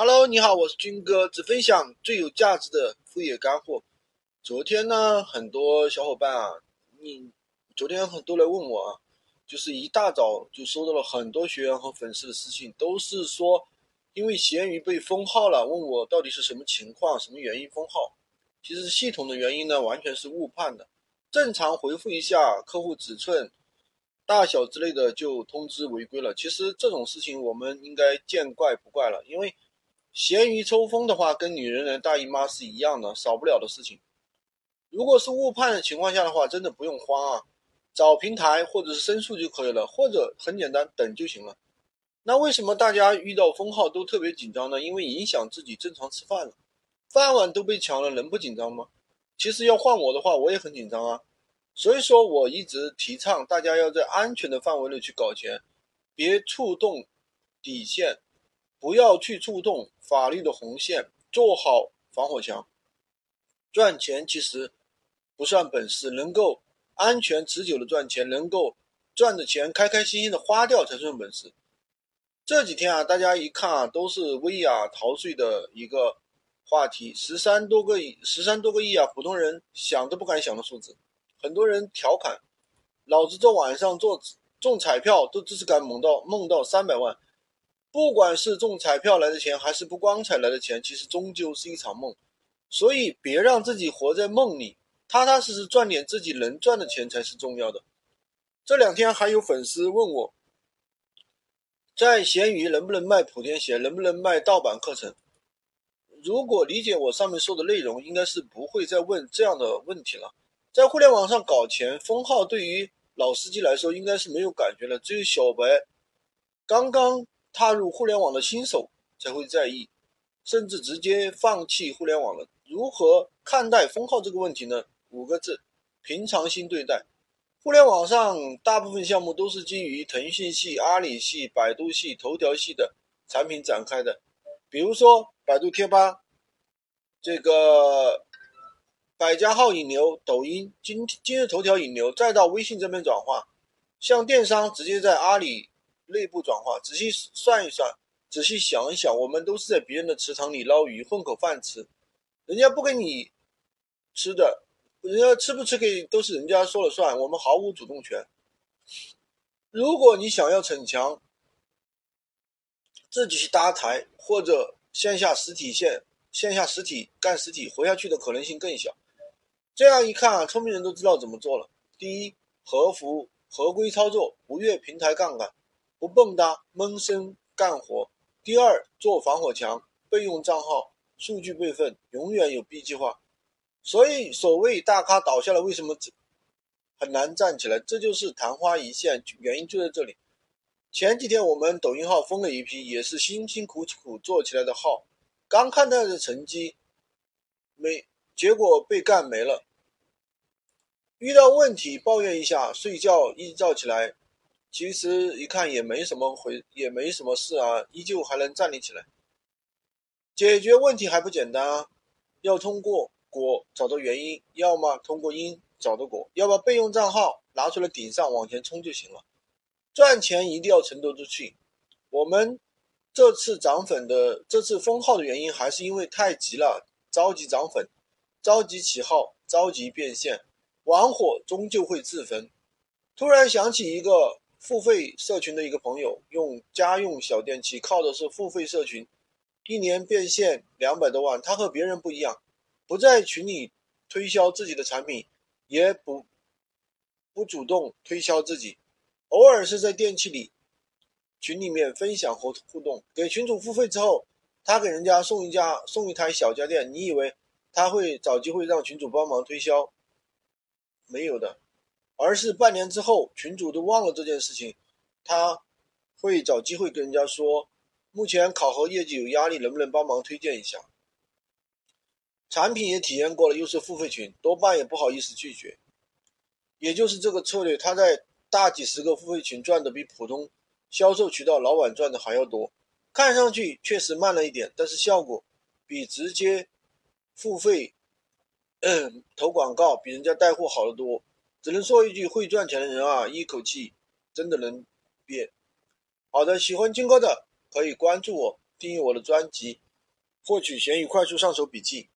Hello，你好，我是军哥，只分享最有价值的副业干货。昨天呢，很多小伙伴啊，你昨天很多来问我啊，就是一大早就收到了很多学员和粉丝的私信，都是说因为闲鱼被封号了，问我到底是什么情况，什么原因封号。其实系统的原因呢，完全是误判的。正常回复一下客户尺寸、大小之类的，就通知违规了。其实这种事情我们应该见怪不怪了，因为闲鱼抽风的话，跟女人来大姨妈是一样的，少不了的事情。如果是误判的情况下的话，真的不用慌啊，找平台或者是申诉就可以了，或者很简单等就行了。那为什么大家遇到封号都特别紧张呢？因为影响自己正常吃饭了，饭碗都被抢了，能不紧张吗？其实要换我的话，我也很紧张啊。所以说，我一直提倡大家要在安全的范围内去搞钱，别触动底线，不要去触动法律的红线，做好防火墙。赚钱其实不算本事，能够安全持久的赚钱，能够赚的钱开开心心的花掉才算本事。这几天啊，大家一看啊，都是薇娅逃税的一个。话题十三多个亿，十三多个亿啊！普通人想都不敢想的数字。很多人调侃：“老子这晚上做中彩票都只是敢梦到梦到三百万。”不管是中彩票来的钱，还是不光彩来的钱，其实终究是一场梦。所以别让自己活在梦里，踏踏实实赚点自己能赚的钱才是重要的。这两天还有粉丝问我，在闲鱼能不能卖莆田鞋，能不能卖盗版课程？如果理解我上面说的内容，应该是不会再问这样的问题了。在互联网上搞钱封号，对于老司机来说应该是没有感觉了，只有小白、刚刚踏入互联网的新手才会在意，甚至直接放弃互联网了。如何看待封号这个问题呢？五个字：平常心对待。互联网上大部分项目都是基于腾讯系、阿里系、百度系、头条系的产品展开的。比如说百度贴吧，这个百家号引流，抖音、今今日头条引流，再到微信这边转化，像电商直接在阿里内部转化。仔细算一算，仔细想一想，我们都是在别人的池塘里捞鱼，混口饭吃。人家不给你吃的，人家吃不吃给都是人家说了算，我们毫无主动权。如果你想要逞强，自己去搭台，或者线下实体线线下实体干实体活下去的可能性更小。这样一看啊，聪明人都知道怎么做了：第一，合符合规操作，不越平台杠杆，不蹦跶闷声干活；第二，做防火墙，备用账号，数据备份，永远有 B 计划。所以，所谓大咖倒下了，为什么很难站起来？这就是昙花一现，原因就在这里。前几天我们抖音号封了一批，也是辛辛苦苦做起来的号，刚看到的成绩，没结果被干没了。遇到问题抱怨一下，睡觉一觉起来，其实一看也没什么回，也没什么事啊，依旧还能站立起来。解决问题还不简单啊？要通过果找到原因，要么通过因找到果，要么备用账号拿出来顶上往前冲就行了。赚钱一定要沉得住气。我们这次涨粉的，这次封号的原因，还是因为太急了，着急涨粉，着急起号，着急变现，玩火终究会自焚。突然想起一个付费社群的一个朋友，用家用小电器，靠的是付费社群，一年变现两百多万。他和别人不一样，不在群里推销自己的产品，也不不主动推销自己。偶尔是在电器里群里面分享和互动，给群主付费之后，他给人家送一家送一台小家电，你以为他会找机会让群主帮忙推销？没有的，而是半年之后群主都忘了这件事情，他会找机会跟人家说，目前考核业绩有压力，能不能帮忙推荐一下？产品也体验过了，又是付费群，多半也不好意思拒绝。也就是这个策略，他在。大几十个付费群赚的比普通销售渠道老板赚的还要多，看上去确实慢了一点，但是效果比直接付费投广告比人家带货好得多。只能说一句，会赚钱的人啊，一口气真的能变。好的，喜欢金哥的可以关注我，订阅我的专辑，获取闲鱼快速上手笔记。